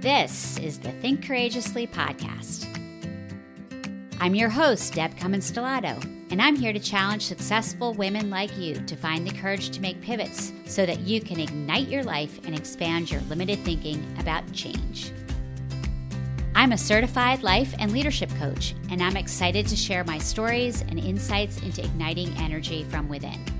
This is the Think Courageously podcast. I'm your host, Deb Cummins Stellato, and I'm here to challenge successful women like you to find the courage to make pivots so that you can ignite your life and expand your limited thinking about change. I'm a certified life and leadership coach, and I'm excited to share my stories and insights into igniting energy from within.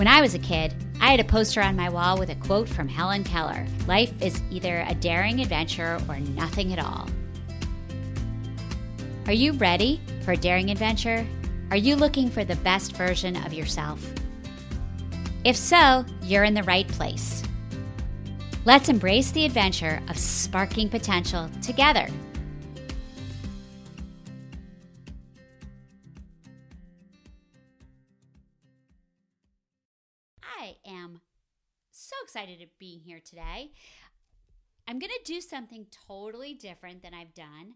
When I was a kid, I had a poster on my wall with a quote from Helen Keller Life is either a daring adventure or nothing at all. Are you ready for a daring adventure? Are you looking for the best version of yourself? If so, you're in the right place. Let's embrace the adventure of sparking potential together. Excited to be here today. I'm going to do something totally different than I've done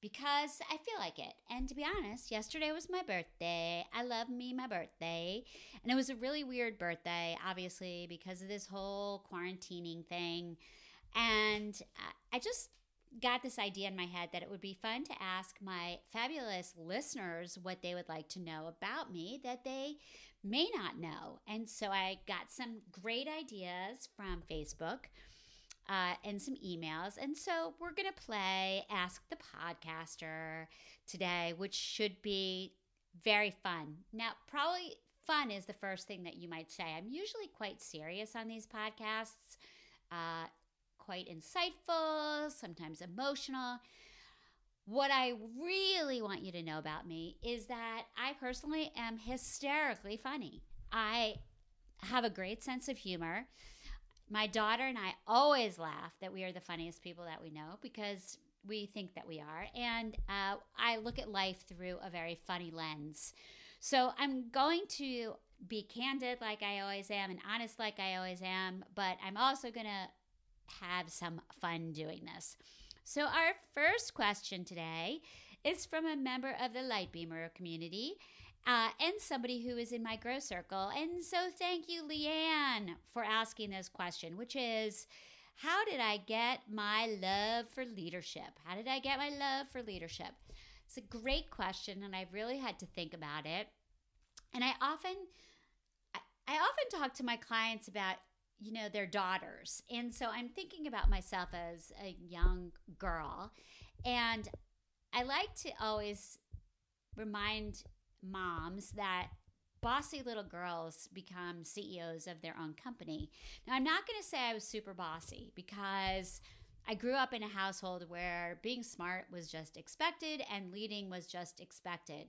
because I feel like it. And to be honest, yesterday was my birthday. I love me my birthday. And it was a really weird birthday, obviously, because of this whole quarantining thing. And I just got this idea in my head that it would be fun to ask my fabulous listeners what they would like to know about me that they may not know. And so I got some great ideas from Facebook. Uh, and some emails. And so we're going to play Ask the Podcaster today, which should be very fun. Now, probably fun is the first thing that you might say. I'm usually quite serious on these podcasts, uh, quite insightful, sometimes emotional. What I really want you to know about me is that I personally am hysterically funny. I have a great sense of humor. My daughter and I always laugh that we are the funniest people that we know because we think that we are. And uh, I look at life through a very funny lens. So I'm going to be candid like I always am and honest like I always am, but I'm also going to have some fun doing this. So, our first question today is from a member of the Lightbeamer community uh, and somebody who is in my growth circle. And so, thank you, Leanne, for asking this question, which is How did I get my love for leadership? How did I get my love for leadership? It's a great question, and I've really had to think about it. And I often, I, I often talk to my clients about you know their daughters and so i'm thinking about myself as a young girl and i like to always remind moms that bossy little girls become CEOs of their own company. Now, I'm not going to say I was super bossy because I grew up in a household where being smart was just expected and leading was just expected.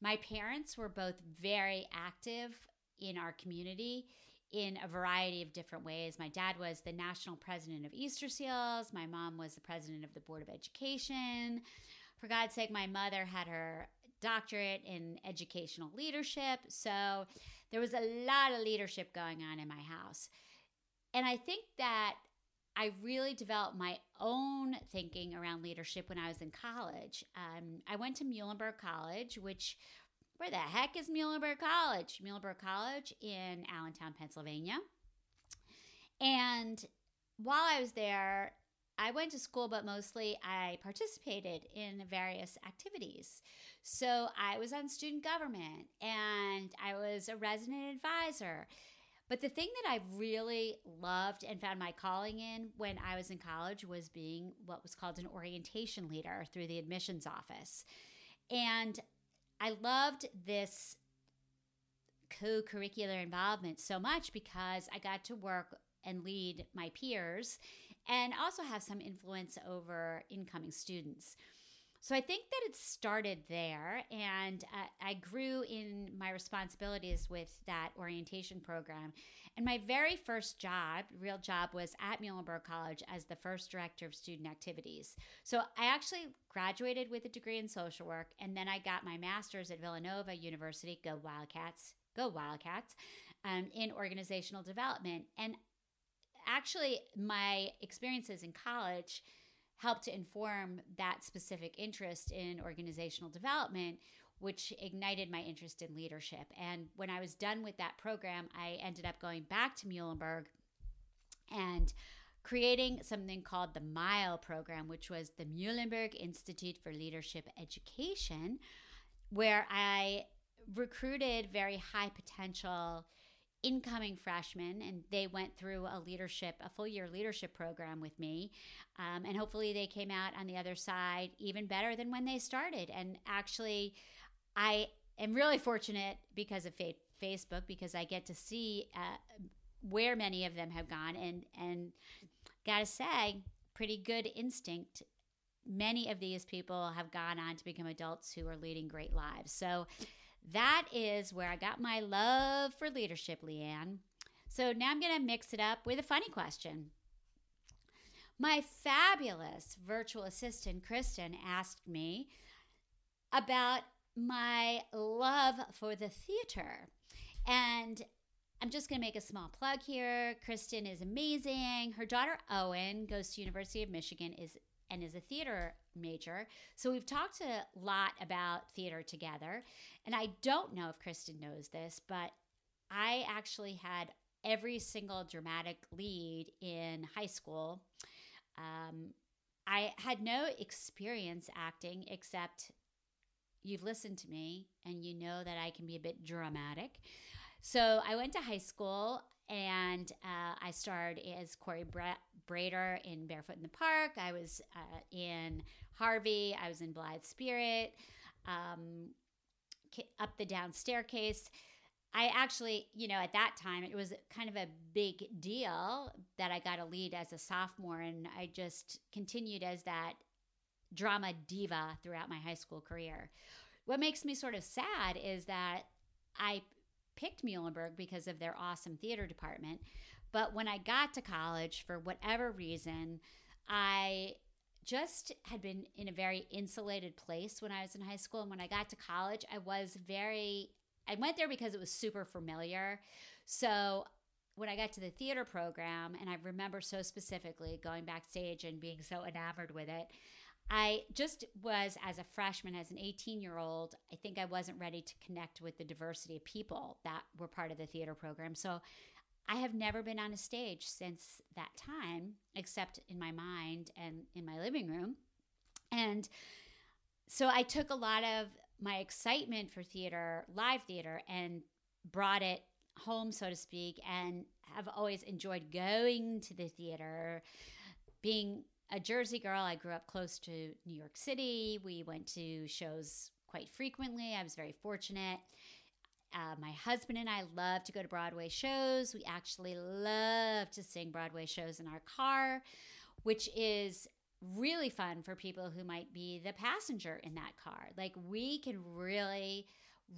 My parents were both very active in our community in a variety of different ways. My dad was the national president of Easter Seals, my mom was the president of the Board of Education. For God's sake, my mother had her doctorate in educational leadership. So there was a lot of leadership going on in my house. And I think that I really developed my own thinking around leadership when I was in college. Um, I went to Muhlenberg College, which, where the heck is Muhlenberg College? Muhlenberg College in Allentown, Pennsylvania. And while I was there, I went to school, but mostly I participated in various activities. So I was on student government and I was a resident advisor. But the thing that I really loved and found my calling in when I was in college was being what was called an orientation leader through the admissions office. And I loved this co curricular involvement so much because I got to work and lead my peers and also have some influence over incoming students. So I think that it started there, and uh, I grew in my responsibilities with that orientation program. And my very first job, real job, was at Muhlenberg College as the first director of student activities. So I actually graduated with a degree in social work, and then I got my master's at Villanova University. Go Wildcats! Go Wildcats! Um, in organizational development, and actually, my experiences in college helped to inform that specific interest in organizational development, which ignited my interest in leadership. And when I was done with that program, I ended up going back to Muhlenberg and creating something called the MILE program, which was the Muhlenberg Institute for Leadership Education, where I recruited very high potential incoming freshmen and they went through a leadership a full year leadership program with me. Um, and hopefully they came out on the other side even better than when they started. And actually i am really fortunate because of facebook because i get to see uh, where many of them have gone. And and gotta say pretty good instinct many of these people have gone on to become adults who are leading great lives. So that is where I got my love for leadership, Leanne. So now I'm going to mix it up with a funny question. My fabulous virtual assistant, Kristen, asked me about my love for the theater. And I'm just going to make a small plug here. Kristen is amazing. Her daughter Owen goes to University of Michigan is and is a theater major. So we've talked a lot about theater together. And I don't know if Kristen knows this, but I actually had every single dramatic lead in high school. Um, I had no experience acting except you've listened to me and you know that I can be a bit dramatic. So I went to high school and uh, I starred as Corey Bra- Bratter in Barefoot in the Park. I was uh, in Harvey. I was in Blithe Spirit. Um, up the down staircase. I actually, you know, at that time, it was kind of a big deal that I got a lead as a sophomore, and I just continued as that drama diva throughout my high school career. What makes me sort of sad is that I picked Muhlenberg because of their awesome theater department. But when I got to college, for whatever reason, I just had been in a very insulated place when I was in high school. And when I got to college, I was very, I went there because it was super familiar. So when I got to the theater program, and I remember so specifically going backstage and being so enamored with it, I just was, as a freshman, as an 18 year old, I think I wasn't ready to connect with the diversity of people that were part of the theater program. So I have never been on a stage since that time, except in my mind and in my living room. And so I took a lot of my excitement for theater, live theater, and brought it home, so to speak, and have always enjoyed going to the theater. Being a Jersey girl, I grew up close to New York City. We went to shows quite frequently. I was very fortunate. Uh, my husband and I love to go to Broadway shows. We actually love to sing Broadway shows in our car, which is really fun for people who might be the passenger in that car. Like we can really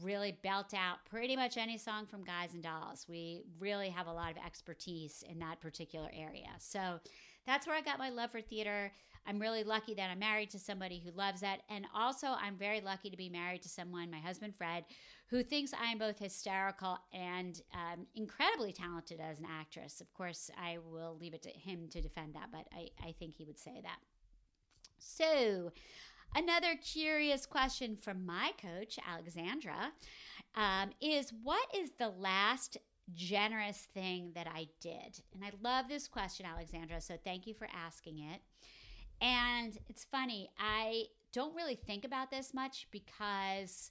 really belt out pretty much any song from Guys and Dolls. We really have a lot of expertise in that particular area. So that's where I got my love for theater. I'm really lucky that I'm married to somebody who loves that. And also, I'm very lucky to be married to someone, my husband Fred, who thinks I am both hysterical and um, incredibly talented as an actress. Of course, I will leave it to him to defend that, but I, I think he would say that. So, another curious question from my coach, Alexandra, um, is what is the last generous thing that I did? And I love this question, Alexandra. So thank you for asking it. And it's funny, I don't really think about this much because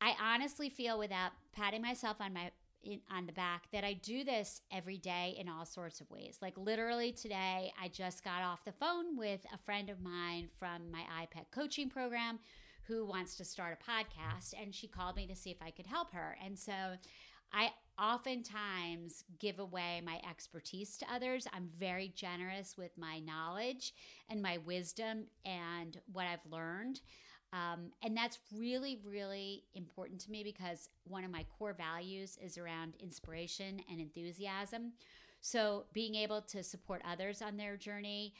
I honestly feel without patting myself on my in, on the back that I do this every day in all sorts of ways. Like literally today, I just got off the phone with a friend of mine from my iPEC coaching program who wants to start a podcast and she called me to see if I could help her. And so I oftentimes give away my expertise to others. I'm very generous with my knowledge and my wisdom and what I've learned. Um, and that's really, really important to me because one of my core values is around inspiration and enthusiasm. So, being able to support others on their journey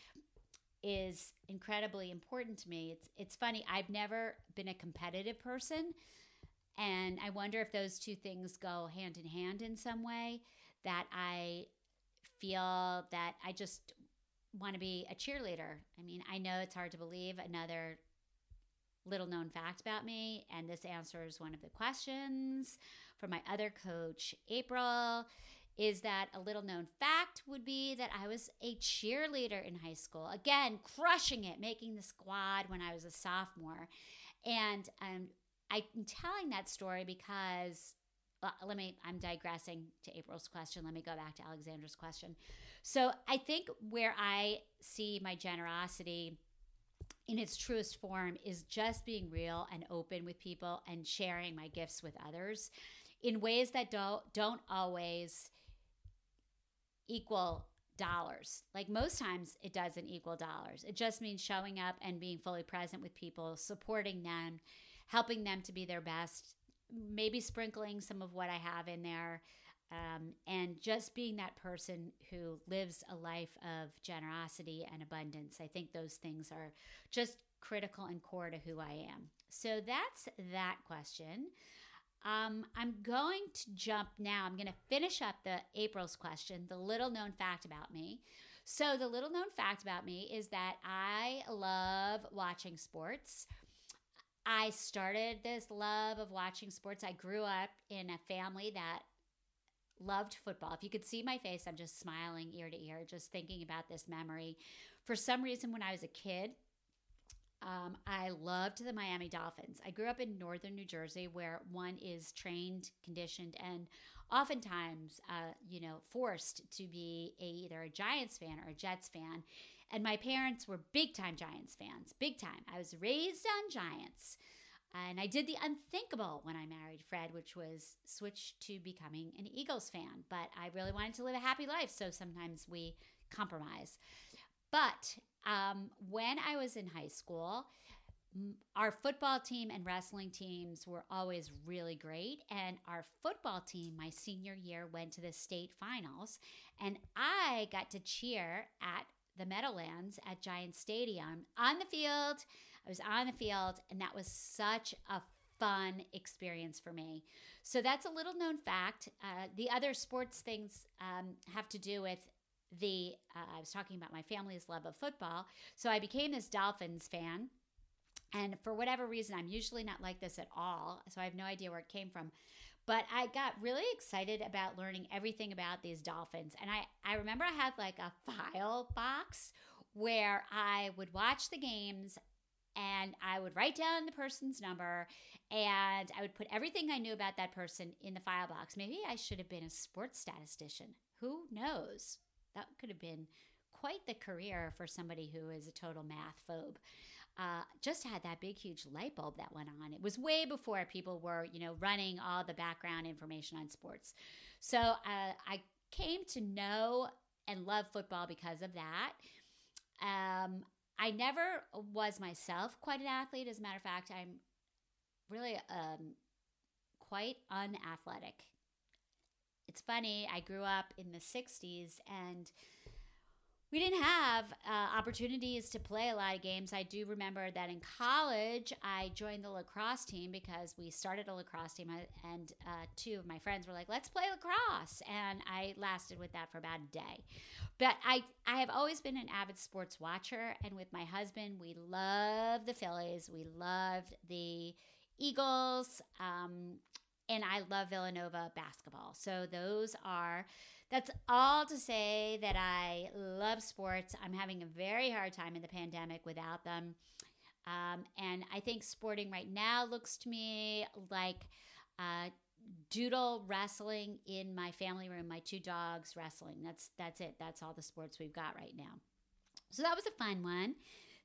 is incredibly important to me. It's it's funny. I've never been a competitive person, and I wonder if those two things go hand in hand in some way. That I feel that I just want to be a cheerleader. I mean, I know it's hard to believe. Another little known fact about me, and this answers one of the questions from my other coach, April, is that a little known fact would be that I was a cheerleader in high school. Again, crushing it, making the squad when I was a sophomore. And um, I'm telling that story because well, let me, I'm digressing to April's question. Let me go back to Alexandra's question. So I think where I see my generosity in its truest form is just being real and open with people and sharing my gifts with others in ways that don't don't always equal dollars. Like most times it doesn't equal dollars. It just means showing up and being fully present with people, supporting them, helping them to be their best, maybe sprinkling some of what I have in there. Um, and just being that person who lives a life of generosity and abundance. I think those things are just critical and core to who I am. So that's that question. Um, I'm going to jump now. I'm going to finish up the April's question, the little known fact about me. So, the little known fact about me is that I love watching sports. I started this love of watching sports. I grew up in a family that loved football. If you could see my face, I'm just smiling ear to ear, just thinking about this memory. For some reason, when I was a kid, um, I loved the Miami Dolphins. I grew up in northern New Jersey where one is trained, conditioned, and oftentimes, uh, you know, forced to be a, either a Giants fan or a Jets fan. And my parents were big time Giants fans, big time. I was raised on Giants. And I did the unthinkable when I married Fred, which was switch to becoming an Eagles fan. But I really wanted to live a happy life, so sometimes we compromise. But um, when I was in high school, our football team and wrestling teams were always really great. And our football team, my senior year, went to the state finals. And I got to cheer at the Meadowlands at Giant Stadium on the field. I was on the field, and that was such a fun experience for me. So that's a little known fact. Uh, the other sports things um, have to do with the uh, I was talking about my family's love of football. So I became this Dolphins fan. And for whatever reason, I'm usually not like this at all. So I have no idea where it came from. But I got really excited about learning everything about these dolphins. And I, I remember I had like a file box where I would watch the games and I would write down the person's number and I would put everything I knew about that person in the file box. Maybe I should have been a sports statistician. Who knows? That could have been quite the career for somebody who is a total math phobe. Uh, just had that big, huge light bulb that went on. It was way before people were, you know, running all the background information on sports. So uh, I came to know and love football because of that. Um, I never was myself quite an athlete. As a matter of fact, I'm really um, quite unathletic it's funny, I grew up in the 60s and we didn't have uh, opportunities to play a lot of games. I do remember that in college, I joined the lacrosse team because we started a lacrosse team, and uh, two of my friends were like, "Let's play lacrosse," and I lasted with that for about a day. But I, I have always been an avid sports watcher, and with my husband, we love the Phillies. We loved the Eagles. Um, and I love Villanova basketball. So those are that's all to say that I love sports. I'm having a very hard time in the pandemic without them. Um, and I think sporting right now looks to me like uh, doodle wrestling in my family room. My two dogs wrestling. That's that's it. That's all the sports we've got right now. So that was a fun one.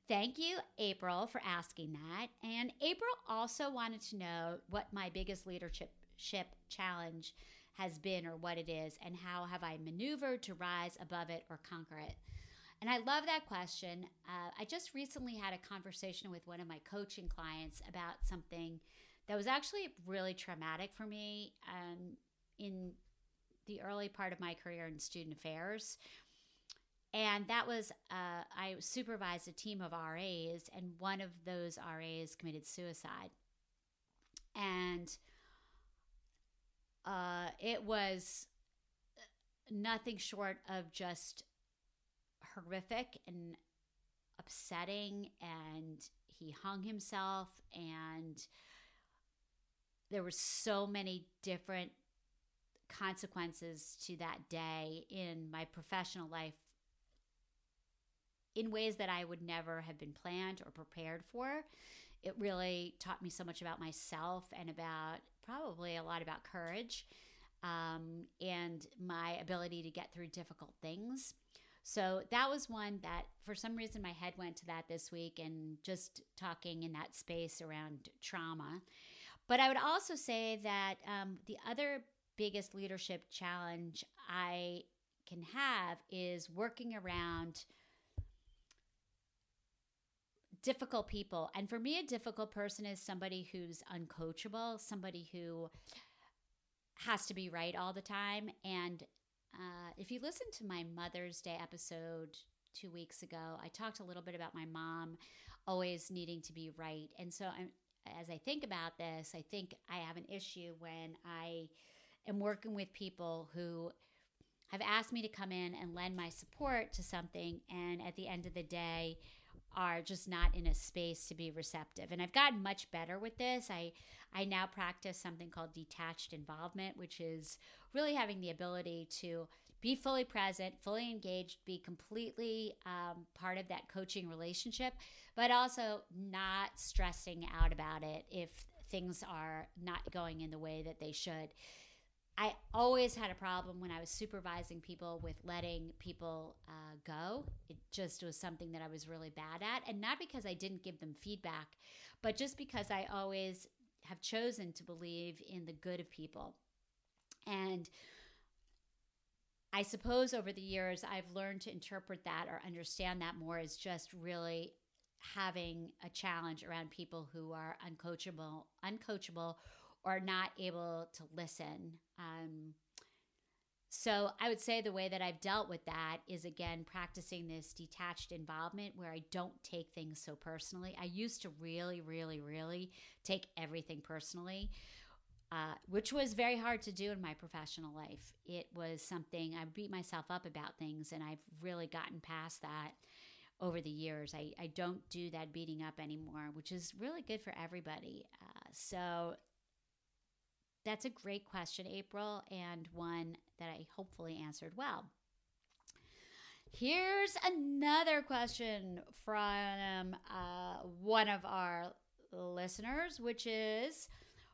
Thank you, April, for asking that. And April also wanted to know what my biggest leadership challenge has been or what it is, and how have I maneuvered to rise above it or conquer it. And I love that question. Uh, I just recently had a conversation with one of my coaching clients about something that was actually really traumatic for me um, in the early part of my career in student affairs and that was, uh, I supervised a team of RAs, and one of those RAs committed suicide. And uh, it was nothing short of just horrific and upsetting. And he hung himself, and there were so many different consequences to that day in my professional life in ways that I would never have been planned or prepared for. It really taught me so much about myself and about probably a lot about courage um, and my ability to get through difficult things. So that was one that for some reason my head went to that this week and just talking in that space around trauma. But I would also say that um, the other biggest leadership challenge I can have is working around difficult people. And for me, a difficult person is somebody who's uncoachable, somebody who has to be right all the time. And uh, if you listen to my Mother's Day episode two weeks ago, I talked a little bit about my mom always needing to be right. And so, I'm, as I think about this, I think I have an issue when I am working with people who have asked me to come in and lend my support to something, and at the end of the day, are just not in a space to be receptive. And I've gotten much better with this. I I now practice something called detached involvement, which is really having the ability to be fully present, fully engaged, be completely um, part of that coaching relationship, but also not stressing out about it if things are not going in the way that they should. I always had a problem when I was supervising people with letting people uh, go. It just was something that I was really bad at. And not because I didn't give them feedback, but just because I always have chosen to believe in the good of people. And I suppose over the years, I've learned to interpret that or understand that more as just really having a challenge around people who are uncoachable, uncoachable, or not able to listen. Um, so I would say the way that I've dealt with that is again practicing this detached involvement where I don't take things so personally. I used to really, really, really take everything personally, uh, which was very hard to do in my professional life. It was something I beat myself up about things, and I've really gotten past that over the years. I, I don't do that beating up anymore, which is really good for everybody. Uh, so that's a great question, April, and one that I hopefully answered well. Here's another question from uh, one of our listeners, which is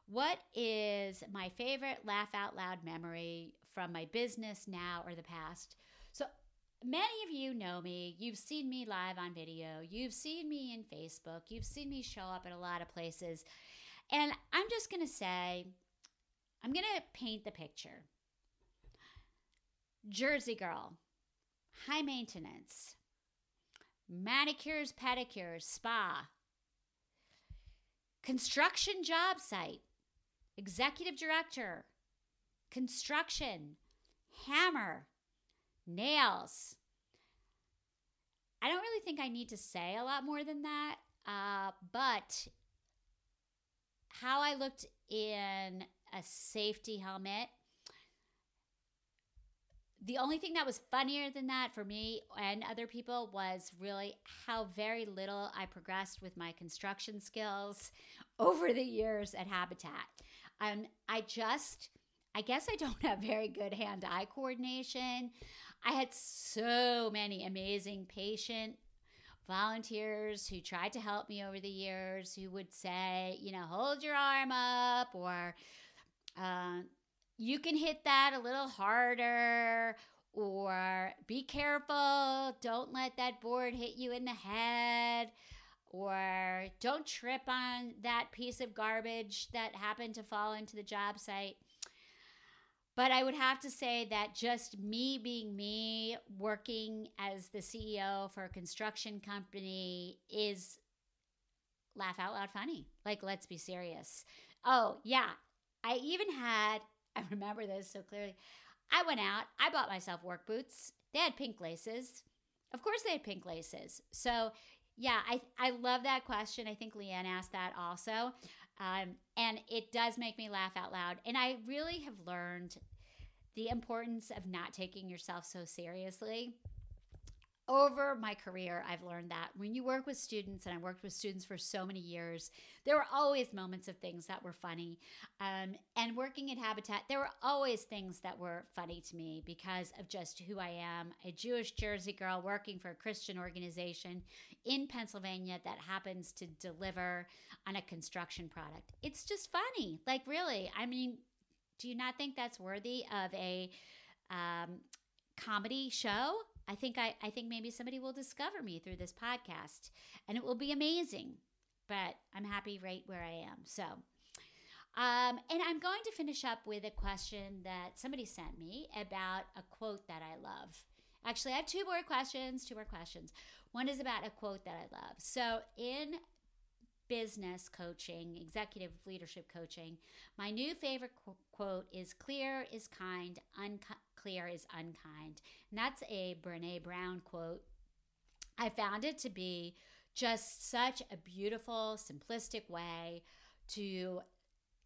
What is my favorite laugh out loud memory from my business now or the past? So, many of you know me. You've seen me live on video, you've seen me in Facebook, you've seen me show up at a lot of places. And I'm just going to say, I'm going to paint the picture. Jersey girl, high maintenance, manicures, pedicures, spa, construction job site, executive director, construction, hammer, nails. I don't really think I need to say a lot more than that, uh, but how I looked in a safety helmet. The only thing that was funnier than that for me and other people was really how very little I progressed with my construction skills over the years at Habitat. Um, I just, I guess I don't have very good hand eye coordination. I had so many amazing patient volunteers who tried to help me over the years who would say, you know, hold your arm up or uh, you can hit that a little harder or be careful. Don't let that board hit you in the head or don't trip on that piece of garbage that happened to fall into the job site. But I would have to say that just me being me, working as the CEO for a construction company is laugh out loud funny. Like, let's be serious. Oh, yeah. I even had, I remember this so clearly. I went out, I bought myself work boots. They had pink laces. Of course, they had pink laces. So, yeah, I, I love that question. I think Leanne asked that also. Um, and it does make me laugh out loud. And I really have learned the importance of not taking yourself so seriously. Over my career, I've learned that when you work with students, and I worked with students for so many years, there were always moments of things that were funny. Um, and working at Habitat, there were always things that were funny to me because of just who I am a Jewish Jersey girl working for a Christian organization in Pennsylvania that happens to deliver on a construction product. It's just funny. Like, really, I mean, do you not think that's worthy of a um, comedy show? I think I, I think maybe somebody will discover me through this podcast and it will be amazing. But I'm happy right where I am. So, um, and I'm going to finish up with a question that somebody sent me about a quote that I love. Actually, I have two more questions, two more questions. One is about a quote that I love. So, in business coaching, executive leadership coaching, my new favorite qu- quote is clear is kind, unclear is unkind. And that's a Brene Brown quote. I found it to be just such a beautiful, simplistic way to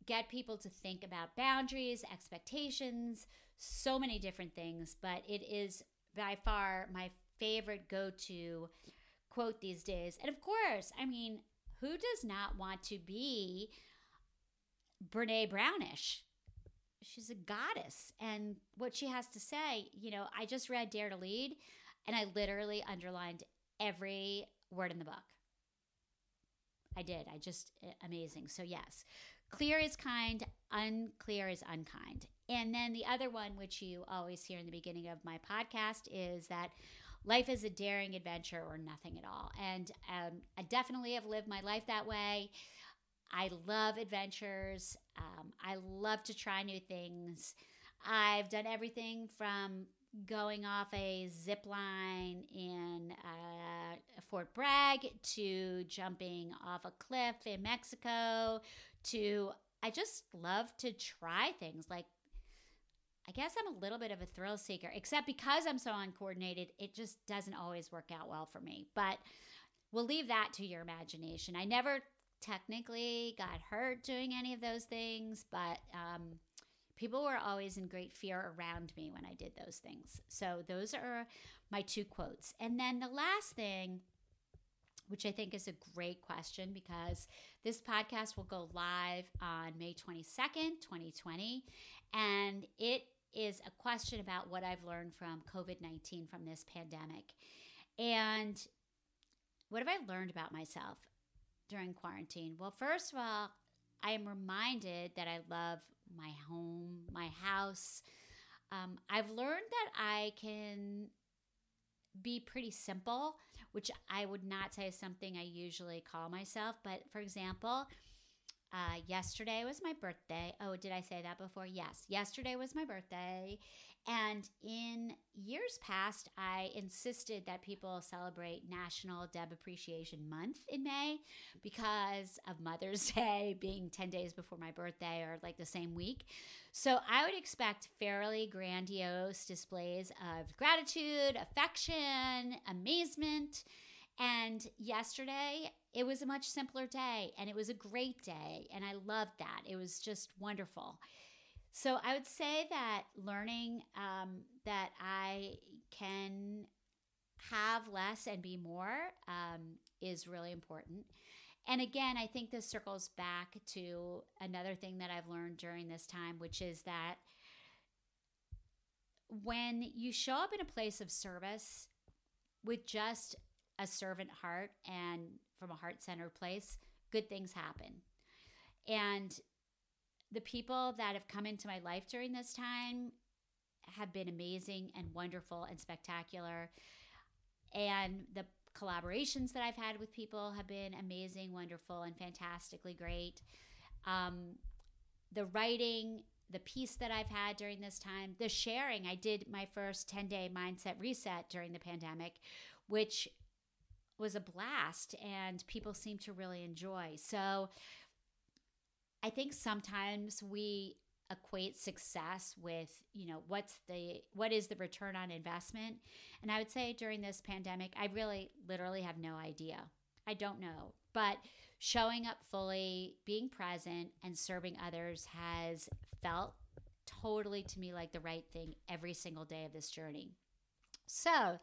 get people to think about boundaries, expectations, so many different things. But it is by far my favorite go to quote these days. And of course, I mean, who does not want to be Brene Brownish? She's a goddess. And what she has to say, you know, I just read Dare to Lead and I literally underlined every word in the book. I did. I just, eh, amazing. So, yes, clear is kind, unclear is unkind. And then the other one, which you always hear in the beginning of my podcast, is that life is a daring adventure or nothing at all. And um, I definitely have lived my life that way. I love adventures. Um, I love to try new things. I've done everything from going off a zip line in uh, Fort Bragg to jumping off a cliff in Mexico to I just love to try things like I guess I'm a little bit of a thrill seeker, except because I'm so uncoordinated, it just doesn't always work out well for me. But we'll leave that to your imagination. I never technically got hurt doing any of those things, but um, people were always in great fear around me when I did those things. So those are my two quotes. And then the last thing, which I think is a great question because this podcast will go live on May 22nd, 2020. And it is a question about what I've learned from COVID 19 from this pandemic. And what have I learned about myself during quarantine? Well, first of all, I am reminded that I love my home, my house. Um, I've learned that I can be pretty simple, which I would not say is something I usually call myself. But for example, uh, yesterday was my birthday. Oh, did I say that before? Yes. Yesterday was my birthday. And in years past, I insisted that people celebrate National Deb Appreciation Month in May because of Mother's Day being 10 days before my birthday or like the same week. So I would expect fairly grandiose displays of gratitude, affection, amazement. And yesterday, it was a much simpler day and it was a great day. And I loved that. It was just wonderful. So I would say that learning um, that I can have less and be more um, is really important. And again, I think this circles back to another thing that I've learned during this time, which is that when you show up in a place of service with just a servant heart and from a heart centered place, good things happen. And the people that have come into my life during this time have been amazing and wonderful and spectacular. And the collaborations that I've had with people have been amazing, wonderful, and fantastically great. Um, the writing, the peace that I've had during this time, the sharing. I did my first 10 day mindset reset during the pandemic, which was a blast and people seem to really enjoy. So I think sometimes we equate success with, you know, what's the what is the return on investment? And I would say during this pandemic, I really literally have no idea. I don't know. But showing up fully, being present and serving others has felt totally to me like the right thing every single day of this journey. So,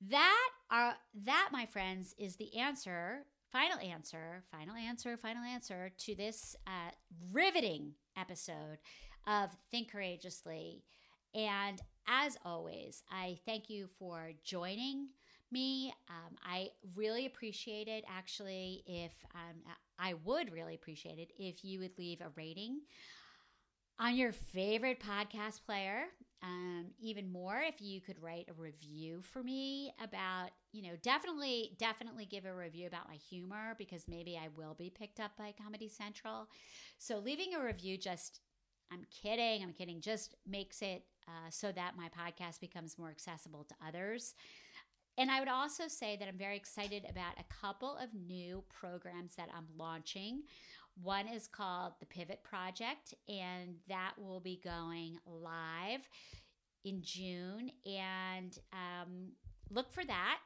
That are that, my friends, is the answer, final answer, final answer, final answer to this uh, riveting episode of Think Courageously. And as always, I thank you for joining me. Um, I really appreciate it. Actually, if um, I would really appreciate it if you would leave a rating on your favorite podcast player. Um, even more if you could write a review for me about, you know, definitely, definitely give a review about my humor because maybe I will be picked up by Comedy Central. So leaving a review just, I'm kidding, I'm kidding, just makes it uh, so that my podcast becomes more accessible to others. And I would also say that I'm very excited about a couple of new programs that I'm launching. One is called the Pivot Project, and that will be going live in June. And um, look for that.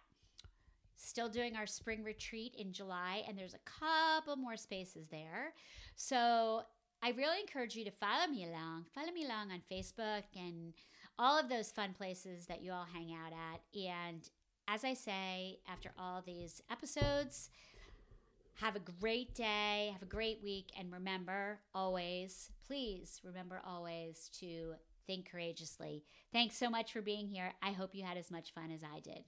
Still doing our spring retreat in July, and there's a couple more spaces there. So I really encourage you to follow me along. Follow me along on Facebook and all of those fun places that you all hang out at. And as I say, after all these episodes, have a great day, have a great week, and remember always, please remember always to think courageously. Thanks so much for being here. I hope you had as much fun as I did.